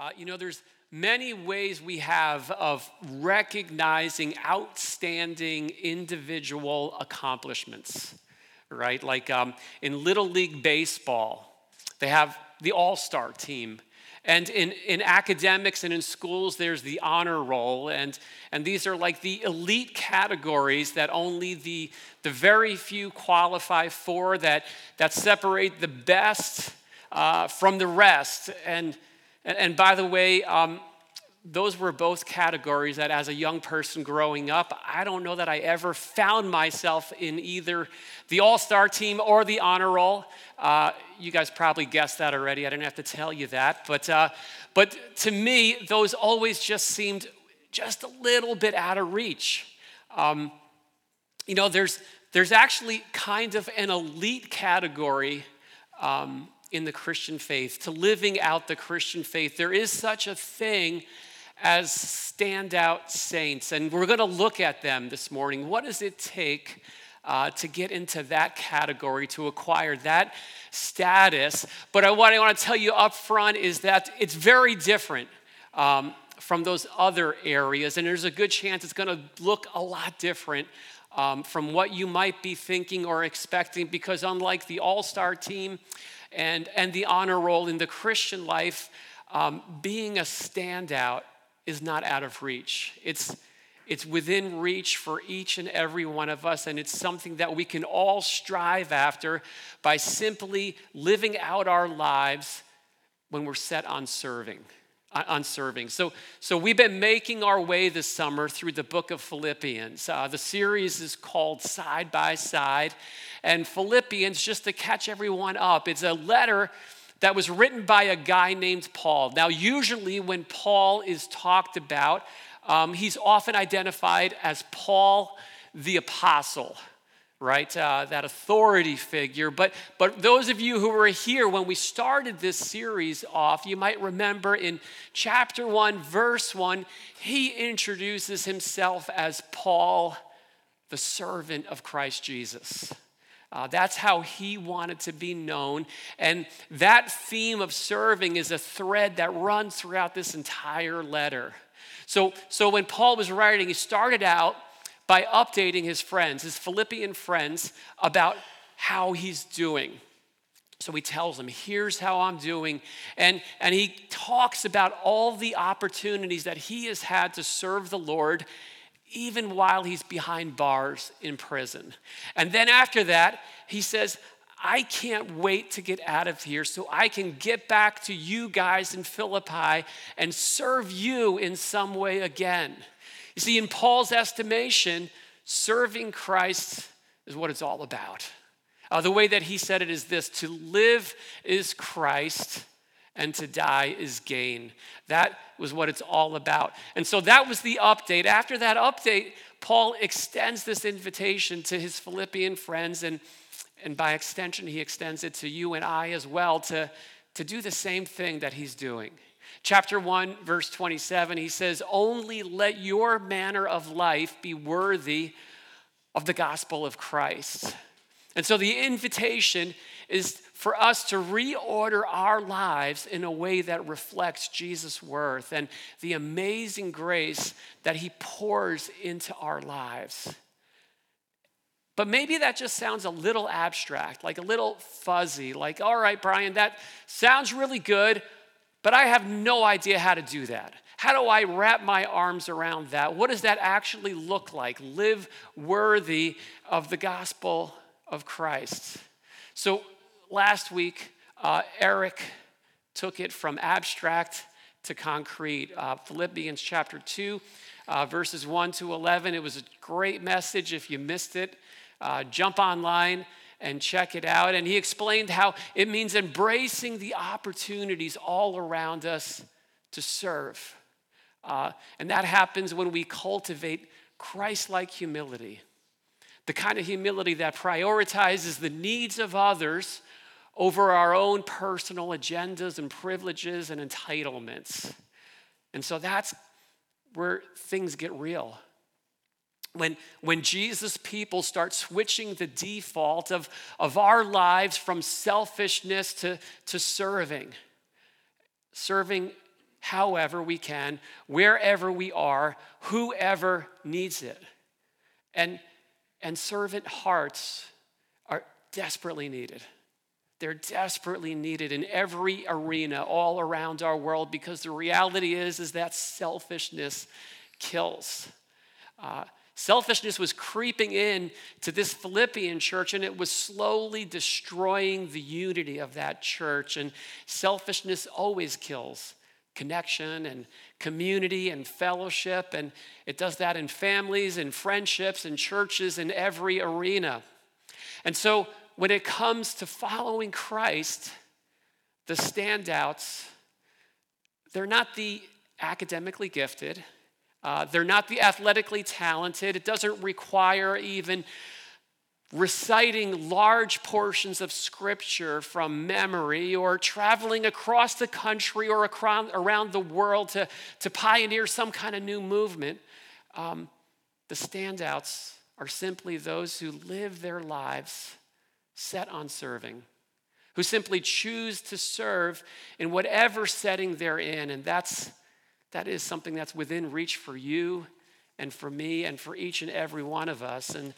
Uh, you know, there's many ways we have of recognizing outstanding individual accomplishments, right? Like um, in Little League Baseball, they have the All Star team. And in, in academics and in schools, there's the honor roll. And, and these are like the elite categories that only the, the very few qualify for, that, that separate the best uh, from the rest. And, and, and by the way, um, those were both categories that as a young person growing up, I don't know that I ever found myself in either the all star team or the honor roll. Uh, you guys probably guessed that already. I didn't have to tell you that. But, uh, but to me, those always just seemed just a little bit out of reach. Um, you know, there's, there's actually kind of an elite category um, in the Christian faith, to living out the Christian faith. There is such a thing as standout saints, and we're going to look at them this morning. What does it take uh, to get into that category, to acquire that status? But what I want to tell you up front is that it's very different. Um, from those other areas, and there's a good chance it's going to look a lot different um, from what you might be thinking or expecting, because unlike the all star team and, and the honor roll in the Christian life, um, being a standout is not out of reach. It's, it's within reach for each and every one of us, and it's something that we can all strive after by simply living out our lives when we're set on serving. On serving. So, so we've been making our way this summer through the book of Philippians. Uh, the series is called Side by Side. And Philippians, just to catch everyone up, it's a letter that was written by a guy named Paul. Now, usually when Paul is talked about, um, he's often identified as Paul the Apostle, right? Uh, that authority figure. But, but those of you who were here when we started this series off, you might remember in chapter 1, verse 1, he introduces himself as Paul, the servant of Christ Jesus. Uh, that's how he wanted to be known. And that theme of serving is a thread that runs throughout this entire letter. So, so when Paul was writing, he started out by updating his friends, his Philippian friends, about how he's doing. So he tells them, here's how I'm doing. And, and he talks about all the opportunities that he has had to serve the Lord even while he's behind bars in prison. And then after that, he says, I can't wait to get out of here so I can get back to you guys in Philippi and serve you in some way again. You see, in Paul's estimation, serving Christ is what it's all about. Uh, the way that he said it is this to live is Christ and to die is gain. That was what it's all about. And so that was the update. After that update, Paul extends this invitation to his Philippian friends, and, and by extension, he extends it to you and I as well to, to do the same thing that he's doing. Chapter 1, verse 27, he says, Only let your manner of life be worthy of the gospel of Christ. And so the invitation is for us to reorder our lives in a way that reflects Jesus' worth and the amazing grace that he pours into our lives. But maybe that just sounds a little abstract, like a little fuzzy, like, all right, Brian, that sounds really good, but I have no idea how to do that. How do I wrap my arms around that? What does that actually look like? Live worthy of the gospel of Christ. So last week, uh, Eric took it from abstract to concrete. Uh, Philippians chapter 2, uh, verses 1 to 11. It was a great message. If you missed it, uh, jump online and check it out. And he explained how it means embracing the opportunities all around us to serve. Uh, and that happens when we cultivate Christ like humility the kind of humility that prioritizes the needs of others over our own personal agendas and privileges and entitlements. And so that's where things get real. When, when Jesus' people start switching the default of, of our lives from selfishness to, to serving, serving however we can, wherever we are, whoever needs it. And, and servant hearts are desperately needed. They're desperately needed in every arena all around our world because the reality is, is that selfishness kills. Uh, selfishness was creeping in to this Philippian church and it was slowly destroying the unity of that church. And selfishness always kills connection and community and fellowship. And it does that in families and friendships and churches in every arena. And so when it comes to following Christ, the standouts, they're not the academically gifted, uh, they're not the athletically talented. It doesn't require even reciting large portions of scripture from memory or traveling across the country or around the world to, to pioneer some kind of new movement. Um, the standouts are simply those who live their lives set on serving, who simply choose to serve in whatever setting they're in. And that's, that is something that's within reach for you and for me and for each and every one of us. And,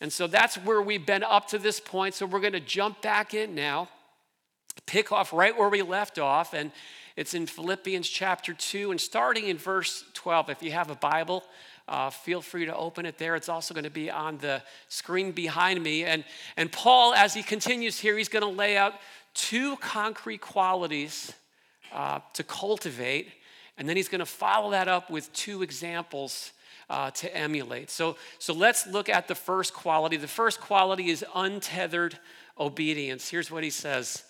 and so that's where we've been up to this point. So we're going to jump back in now, pick off right where we left off. And it's in Philippians chapter 2 and starting in verse 12. If you have a Bible, uh, feel free to open it there. It's also going to be on the screen behind me. And, and Paul, as he continues here, he's going to lay out two concrete qualities uh, to cultivate. And then he's going to follow that up with two examples uh, to emulate. So, so let's look at the first quality. The first quality is untethered obedience. Here's what he says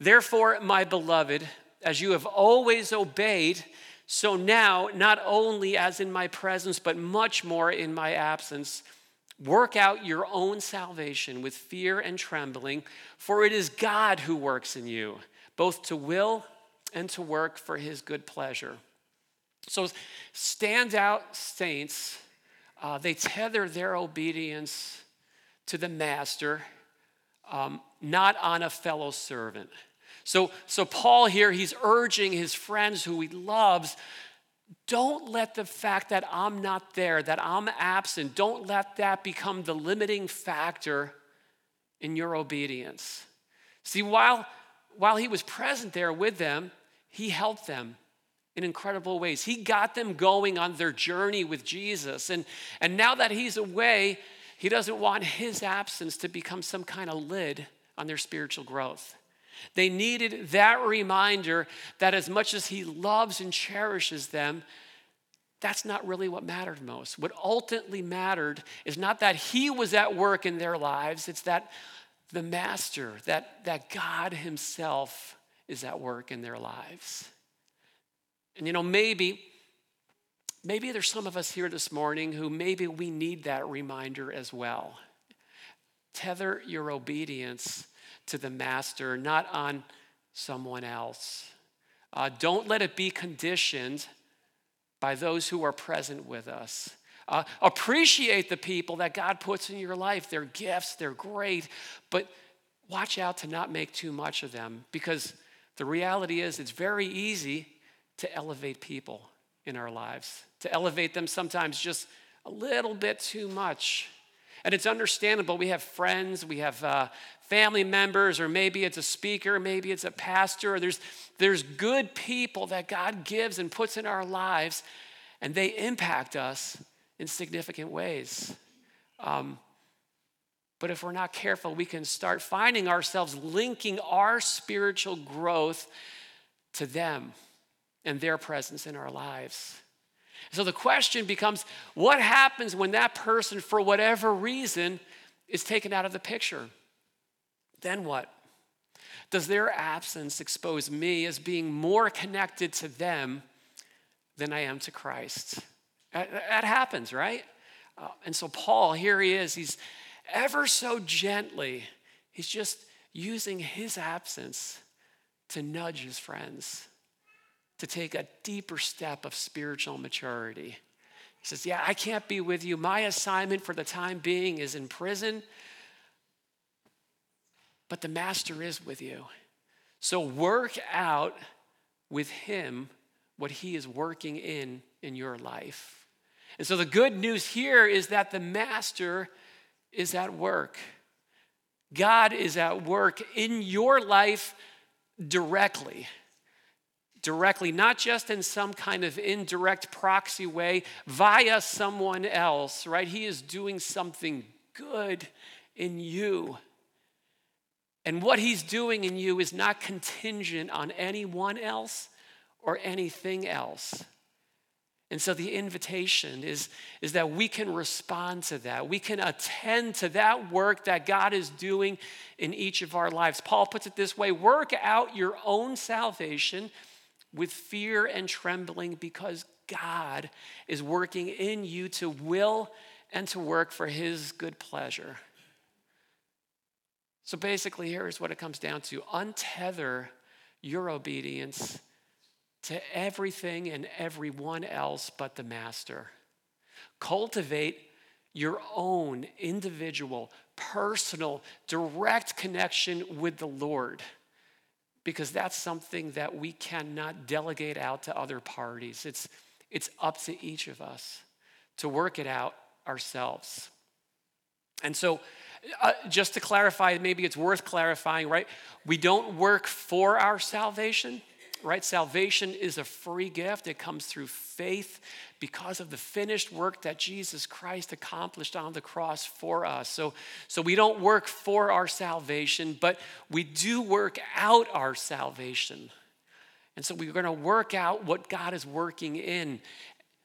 Therefore, my beloved, as you have always obeyed, so now, not only as in my presence, but much more in my absence, work out your own salvation with fear and trembling, for it is God who works in you, both to will and to work for his good pleasure. So, standout saints, uh, they tether their obedience to the master, um, not on a fellow servant. So, so Paul here, he's urging his friends who he loves don't let the fact that I'm not there, that I'm absent, don't let that become the limiting factor in your obedience. See, while, while he was present there with them, he helped them in incredible ways. He got them going on their journey with Jesus. And, and now that he's away, he doesn't want his absence to become some kind of lid on their spiritual growth. They needed that reminder that as much as he loves and cherishes them, that's not really what mattered most. What ultimately mattered is not that he was at work in their lives, it's that the master, that, that God himself is at work in their lives. And you know, maybe, maybe there's some of us here this morning who maybe we need that reminder as well. Tether your obedience to the master, not on someone else. Uh, don't let it be conditioned by those who are present with us. Uh, appreciate the people that God puts in your life. They're gifts, they're great, but watch out to not make too much of them because the reality is it's very easy to elevate people in our lives, to elevate them sometimes just a little bit too much. And it's understandable. We have friends, we have uh, family members, or maybe it's a speaker, maybe it's a pastor. There's, there's good people that God gives and puts in our lives, and they impact us in significant ways. Um, but if we're not careful, we can start finding ourselves linking our spiritual growth to them and their presence in our lives. So the question becomes what happens when that person, for whatever reason, is taken out of the picture? Then what? Does their absence expose me as being more connected to them than I am to Christ? That, happens, right? Uh, and so, Paul, here he is. He's ever so gently, he's just using his absence to nudge his friends to take a deeper step of spiritual maturity. He says, Yeah, I can't be with you. My assignment for the time being is in prison, but the master is with you. So work out with him what He is working in in your life. And so the good news here is that the Master is at work. God is at work in your life directly. Directly, not just in some kind of indirect proxy way via someone else, right? He is doing something good in you. And what he's doing in you is not contingent on anyone else or anything else. And so the invitation is, is that we can respond to that. We can attend to that work that God is doing in each of our lives. Paul puts it this way work out your own salvation with fear and trembling because God is working in you to will and to work for his good pleasure. So basically, here's what it comes down to untether your obedience to everything and everyone else but the master. Cultivate your own individual, personal, direct connection with the Lord because that's something that we cannot delegate out to other parties. It's, it's up to each of us to work it out ourselves. And so, uh, just to clarify, maybe it's worth clarifying, right? We don't work for our salvation right? Salvation is a free gift. It comes through faith because of the finished work that Jesus Christ accomplished on the cross for us. So, so we don't work for our salvation, but we do work out our salvation. And so we're going to work out what God is working in.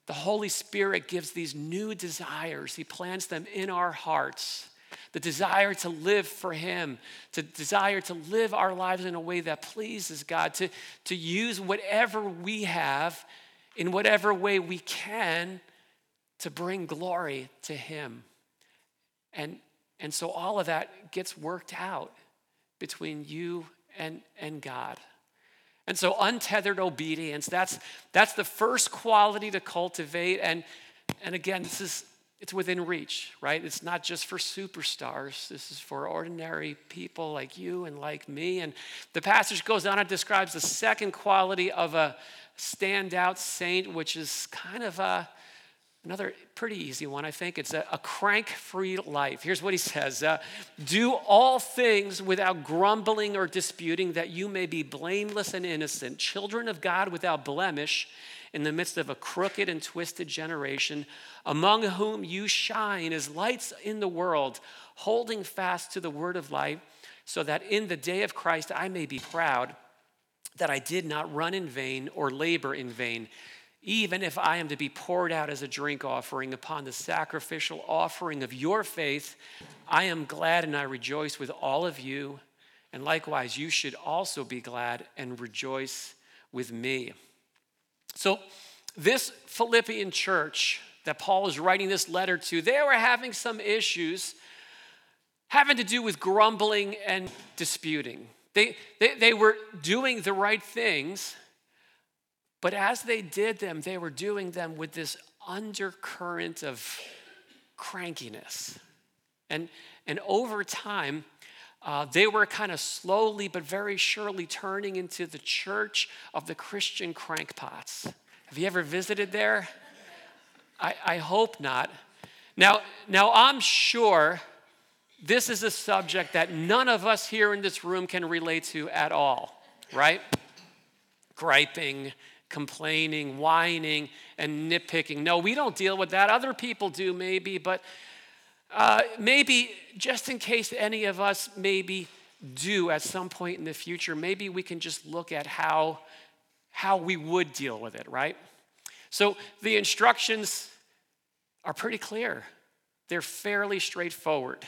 The Holy Spirit gives these new desires, He plants them in our hearts the desire to live for Him, to desire to live our lives in a way that pleases God, to, to use whatever we have in whatever way we can to bring glory to Him. And, and so all of that gets worked out between you and, and God. And so untethered obedience, that's, that's the first quality to cultivate. And, and again, this is it's within reach, right? It's not just for superstars. This is for ordinary people like you and like me. And the passage goes on and describes the second quality of a standout saint, which is kind of a, another pretty easy one, I think. It's a, a crank free life. Here's what he says uh, Do all things without grumbling or disputing, that you may be blameless and innocent, children of God without blemish in the midst of a crooked and twisted generation, among whom you shine as lights in the world, holding fast to the word of life, so that in the day of Christ I may be proud that I did not run in vain or labor in vain. Even if I am to be poured out as a drink offering upon the sacrificial offering of your faith, I am glad and I rejoice with all of you. And likewise, you should also be glad and rejoice with me. So, this Philippian church that Paul is writing this letter to, they were having some issues having to do with grumbling and disputing. They, they, they were doing the right things, but as they did them, they were doing them with this undercurrent of crankiness. And, and over time, uh, they were kind of slowly but very surely turning into the church of the Christian crankpots. Have you ever visited there? I, I hope not. Now, now, I'm sure this is a subject that none of us here in this room can relate to at all, right? Griping, complaining, whining, and nitpicking. No, we don't deal with that. Other people do, maybe, but uh, maybe just in case any of us maybe do at some point in the future, maybe we can just look at how, how we would deal with it, right? So the instructions are pretty clear, they're fairly straightforward.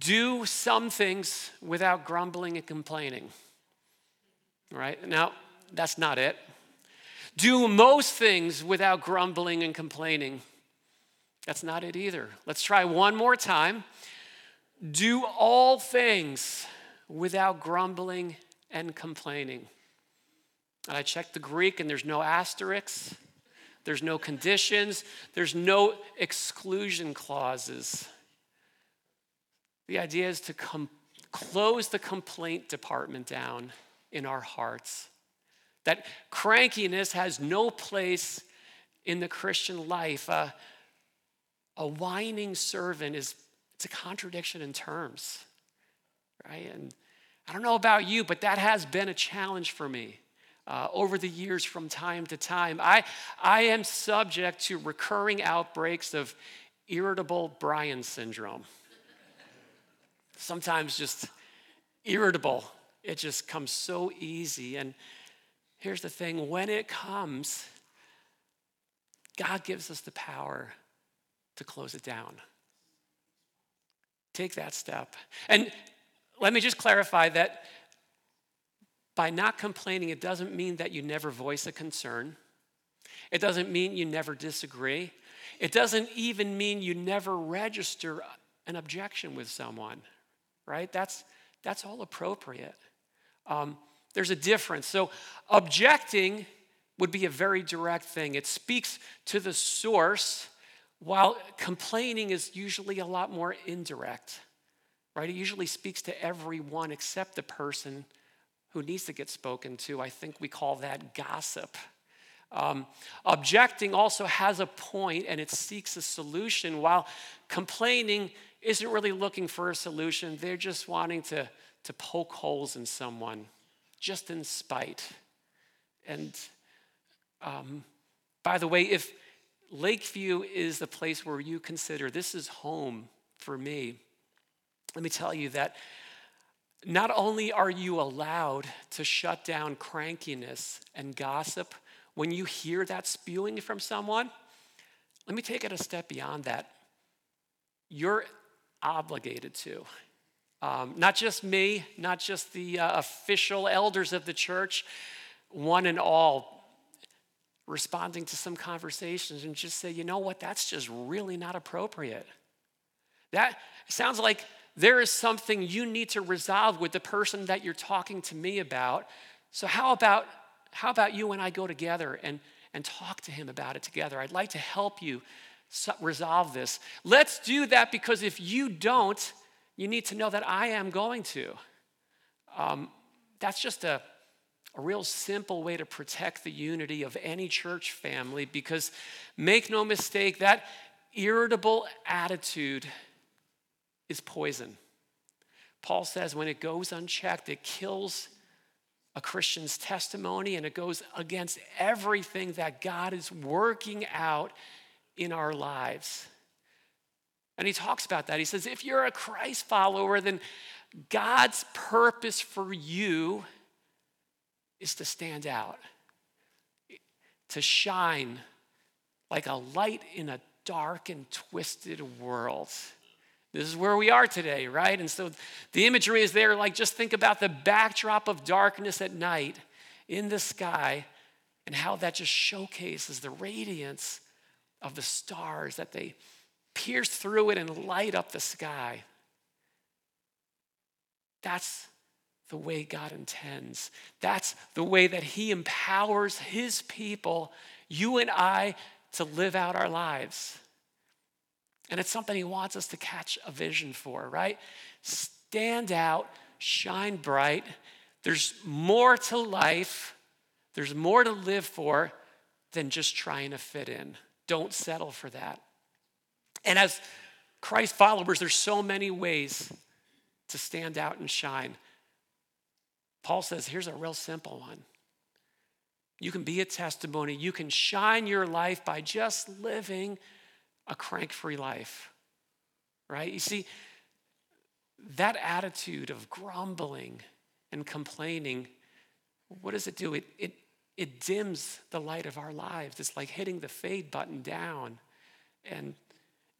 Do some things without grumbling and complaining. Right? Now, that's not it. Do most things without grumbling and complaining. That's not it either. Let's try one more time. Do all things without grumbling and complaining. And I checked the Greek, and there's no asterisks, there's no conditions, there's no exclusion clauses. The idea is to com- close the complaint department down in our hearts that crankiness has no place in the Christian life. Uh, a whining servant is it's a contradiction in terms, right? And I don't know about you, but that has been a challenge for me. Uh, over the years from time to time. I, I am subject to recurring outbreaks of irritable Brian syndrome. Sometimes just irritable. It just comes so easy. And here's the thing when it comes, God gives us the power to close it down. Take that step. And let me just clarify that by not complaining, it doesn't mean that you never voice a concern. It doesn't mean you never disagree. It doesn't even mean you never register an objection with someone, right? That's, that's all appropriate. Um, there's a difference. So, objecting would be a very direct thing, it speaks to the source, while complaining is usually a lot more indirect, right? It usually speaks to everyone except the person who needs to get spoken to. I think we call that gossip. Um, objecting also has a point and it seeks a solution, while complaining isn't really looking for a solution. They're just wanting to, to poke holes in someone, just in spite. And um, by the way, if Lakeview is the place where you consider this is home for me, let me tell you that not only are you allowed to shut down crankiness and gossip when you hear that spewing from someone, let me take it a step beyond that. You're obligated to. Um, not just me, not just the uh, official elders of the church, one and all responding to some conversations and just say, you know what, that's just really not appropriate. That sounds like there is something you need to resolve with the person that you're talking to me about. So how about how about you and I go together and, and talk to him about it together? I'd like to help you resolve this. Let's do that because if you don't, you need to know that I am going to. Um, that's just a, a real simple way to protect the unity of any church family because make no mistake, that irritable attitude is poison. Paul says when it goes unchecked, it kills a Christian's testimony and it goes against everything that God is working out in our lives. And he talks about that. He says, if you're a Christ follower, then God's purpose for you is to stand out, to shine like a light in a dark and twisted world. This is where we are today, right? And so the imagery is there like just think about the backdrop of darkness at night in the sky and how that just showcases the radiance of the stars that they pierce through it and light up the sky. That's the way God intends. That's the way that He empowers His people, you and I, to live out our lives. And it's something He wants us to catch a vision for, right? Stand out, shine bright. There's more to life, there's more to live for than just trying to fit in. Don't settle for that. And as Christ followers, there's so many ways to stand out and shine. Paul says, here's a real simple one. You can be a testimony. You can shine your life by just living a crank free life, right? You see, that attitude of grumbling and complaining, what does it do? It, it, it dims the light of our lives. It's like hitting the fade button down. And,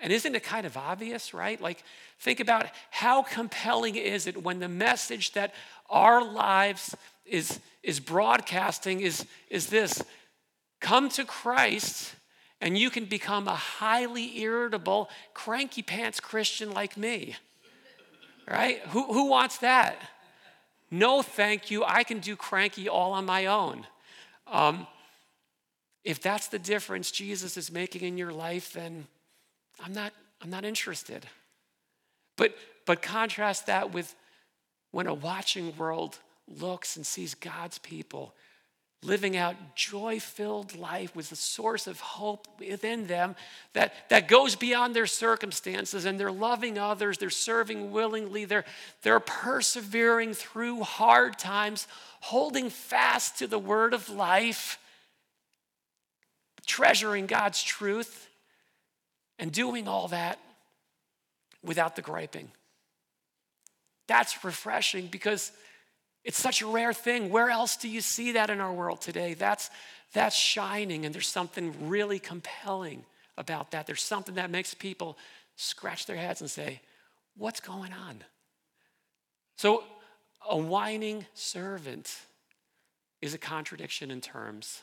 and isn't it kind of obvious, right? Like, think about how compelling is it when the message that our lives is, is broadcasting is, is this come to Christ and you can become a highly irritable, cranky pants Christian like me. Right? Who, who wants that? No, thank you. I can do cranky all on my own. Um, if that's the difference Jesus is making in your life, then I'm not, I'm not interested. But, but contrast that with when a watching world looks and sees God's people living out joy filled life with the source of hope within them that, that goes beyond their circumstances and they're loving others, they're serving willingly, they're, they're persevering through hard times, holding fast to the word of life, treasuring God's truth, and doing all that without the griping. That's refreshing because it's such a rare thing. Where else do you see that in our world today? That's, that's shining, and there's something really compelling about that. There's something that makes people scratch their heads and say, What's going on? So, a whining servant is a contradiction in terms.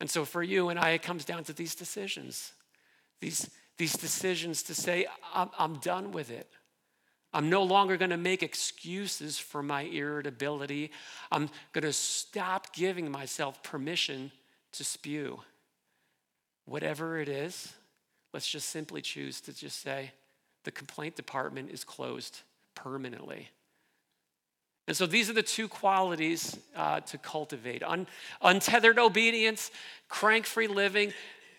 And so, for you and I, it comes down to these decisions. These, these decisions to say, I'm, I'm done with it. I'm no longer going to make excuses for my irritability. I'm going to stop giving myself permission to spew. Whatever it is, let's just simply choose to just say, the complaint department is closed permanently. And so these are the two qualities uh, to cultivate Un- untethered obedience, crank free living.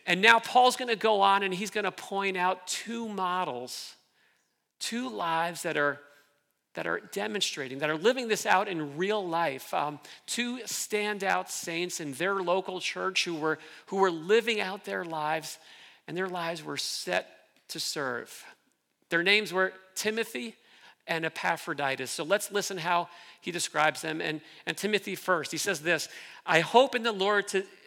And now Paul's going to go on and he's going to point out two models two lives that are that are demonstrating, that are living this out in real life. Um, two standout saints in their local church who were, who were living out their lives, and their lives were set to serve. Their names were Timothy and Epaphroditus. So let's listen how he describes them. And, and Timothy first, he says this I hope in the Lord to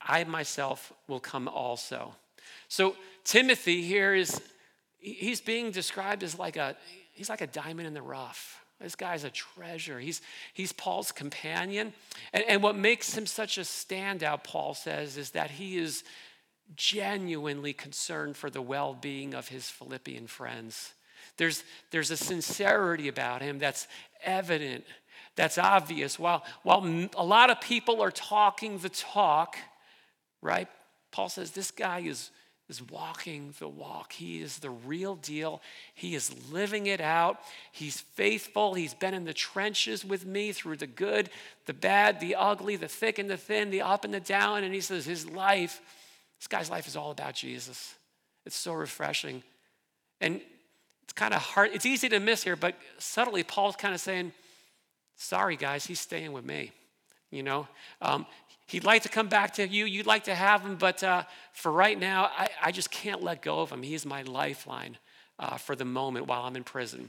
I myself will come also. So, Timothy here is, he's being described as like a, he's like a diamond in the rough. This guy's a treasure. He's, he's Paul's companion. And, and what makes him such a standout, Paul says, is that he is genuinely concerned for the well being of his Philippian friends. There's, there's a sincerity about him that's evident, that's obvious. While, while a lot of people are talking the talk, right? Paul says this guy is is walking the walk. He is the real deal. He is living it out. He's faithful. He's been in the trenches with me through the good, the bad, the ugly, the thick and the thin, the up and the down. And he says his life, this guy's life is all about Jesus. It's so refreshing. And it's kind of hard, it's easy to miss here, but subtly, Paul's kind of saying, sorry, guys, he's staying with me. You know, um, He'd like to come back to you. You'd like to have him, but uh, for right now, I, I, just can't let go of him. He's my lifeline uh, for the moment while I'm in prison.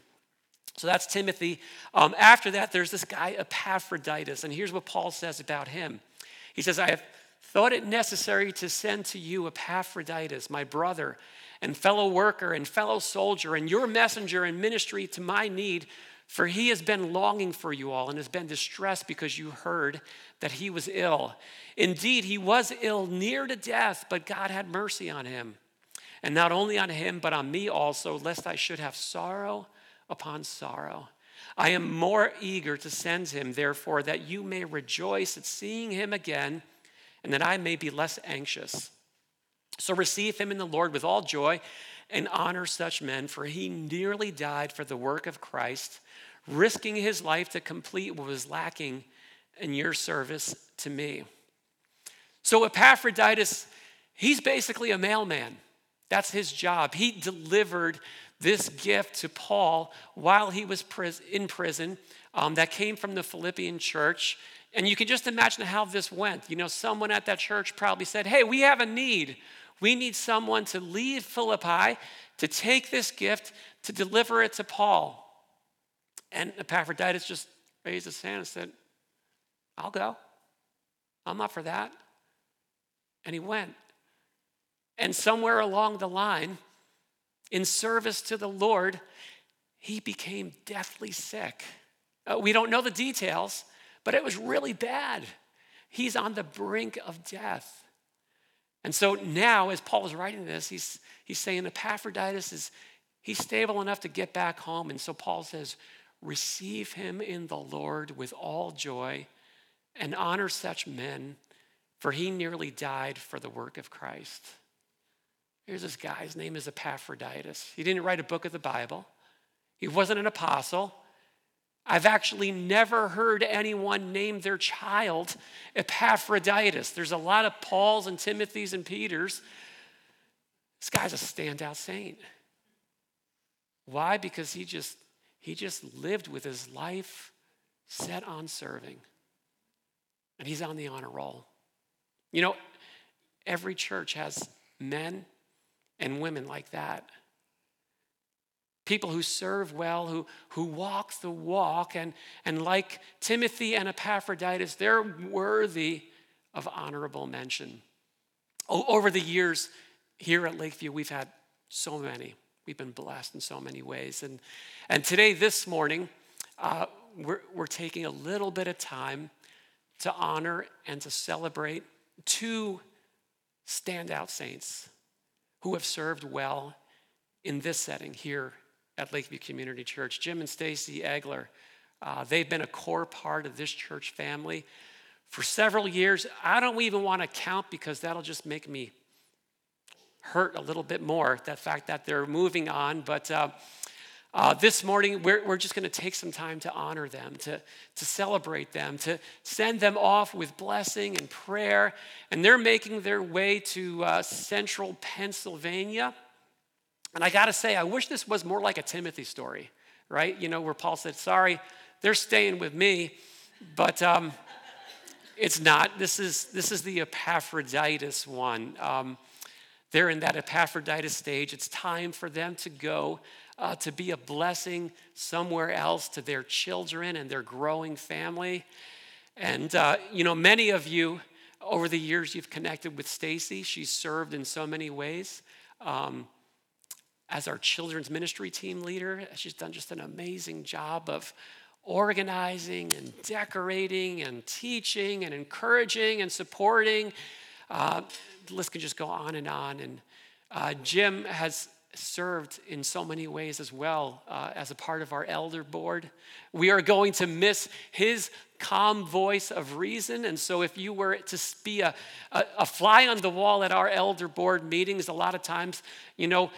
So that's Timothy. Um, after that, there's this guy, Epaphroditus. And here's what Paul says about him He says, I have thought it necessary to send to you Epaphroditus, my brother and fellow worker and fellow soldier, and your messenger in ministry to my need for he has been longing for you all and has been distressed because you heard that he was ill. Indeed, he was ill near to death, but God had mercy on him. And not only on him, but on me also, lest I should have sorrow upon sorrow. I am more eager to send him, therefore, that you may rejoice at seeing him again, and that I may be less anxious. So receive him in the Lord with all joy and honor such men, for he nearly died for the work of Christ risking his life to complete what was lacking in your service to me. So, Epaphroditus, he's basically a mailman. That's his job. He delivered this gift to Paul while he was in prison um, that came from the Philippian church. And you can just imagine how this went. You know, someone at that church probably said, Hey, we have a need. We need someone to leave Philippi to take this gift to deliver it to Paul. And Epaphroditus just raised his hand and said, I'll go. I'm up for that. And he went. And somewhere along the line, in service to the Lord, he became deathly sick. Uh, we don't know the details, but it was really bad. He's on the brink of death. And so now, as Paul is writing this, he's, he's saying Epaphroditus is he's stable enough to get back home. And so Paul says, receive him in the Lord with all joy and honor such men, for he nearly died for the work of Christ. Here's this guy, his name is Epaphroditus. He didn't write a book of the Bible, he wasn't an apostle. I've actually never heard anyone name their child Epaphroditus. There's a lot of Pauls and Timothys and Peters. This guy's a standout saint. Why? Because he just he just lived with his life set on serving. And he's on the honor roll. You know, every church has men and women like that people who serve well, who, who walk the walk. And, and like Timothy and Epaphroditus, they're worthy of honorable mention. O- over the years here at Lakeview, we've had so many. We've been blessed in so many ways. And, and today, this morning, uh, we're, we're taking a little bit of time to honor and to celebrate two standout saints who have served well in this setting here at Lakeview Community Church. Jim and Stacy Egler, uh, they've been a core part of this church family for several years. I don't even want to count because that'll just make me hurt a little bit more, the fact that they're moving on. But uh, uh, this morning, we're, we're just going to take some time to honor them, to, to celebrate them, to send them off with blessing and prayer. And they're making their way to uh, central Pennsylvania and I got to say, I wish this was more like a Timothy story, right? You know, where Paul said, Sorry, they're staying with me, but um, it's not. This is, this is the Epaphroditus one. Um, they're in that Epaphroditus stage. It's time for them to go uh, to be a blessing somewhere else to their children and their growing family. And, uh, you know, many of you over the years, you've connected with Stacy. She's served in so many ways. Um, as our children's ministry team leader. She's done just an amazing job of organizing and decorating and teaching and encouraging and supporting. Uh, the list can just go on and on. And uh, Jim has served in so many ways as well uh, as a part of our elder board. We are going to miss his calm voice of reason. And so, if you were to be a, a, a fly on the wall at our elder board meetings, a lot of times, you know,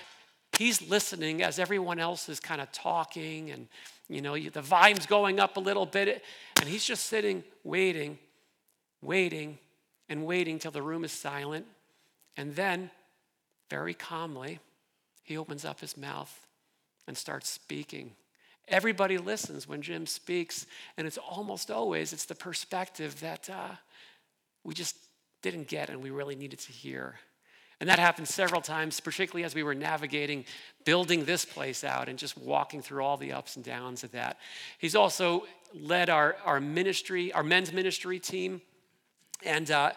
he's listening as everyone else is kind of talking and you know the volume's going up a little bit and he's just sitting waiting waiting and waiting till the room is silent. And then very calmly he opens up his mouth and starts speaking. Everybody listens when jim speaks and it's almost always it's the perspective that uh, we just didn't get and we really needed to hear and that happened several times, particularly as we were navigating building this place out and just walking through all the ups and downs of that. He's also led our, our ministry, our men's ministry team. And, uh,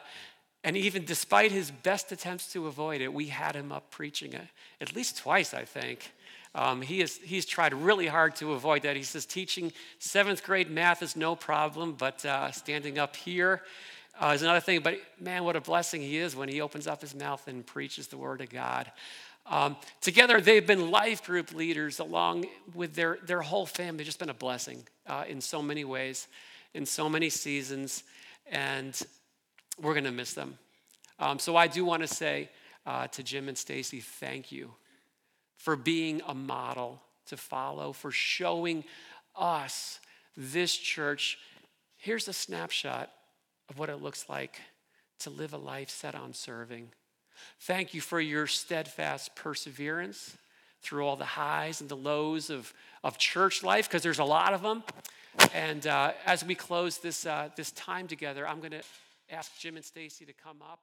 and even despite his best attempts to avoid it, we had him up preaching it, at least twice, I think. Um, he is, he's tried really hard to avoid that. He says teaching seventh grade math is no problem, but uh, standing up here uh, is another thing, but man, what a blessing he is when he opens up his mouth and preaches the word of God. Um, together, they've been life group leaders along with their, their whole family. They've just been a blessing uh, in so many ways, in so many seasons, and we're going to miss them. Um, so I do want to say uh, to Jim and Stacy, thank you for being a model to follow, for showing us this church. Here's a snapshot of what it looks like to live a life set on serving. Thank you for your steadfast perseverance through all the highs and the lows of, of church life, because there's a lot of them. And uh, as we close this, uh, this time together, I'm going to ask Jim and Stacy to come up.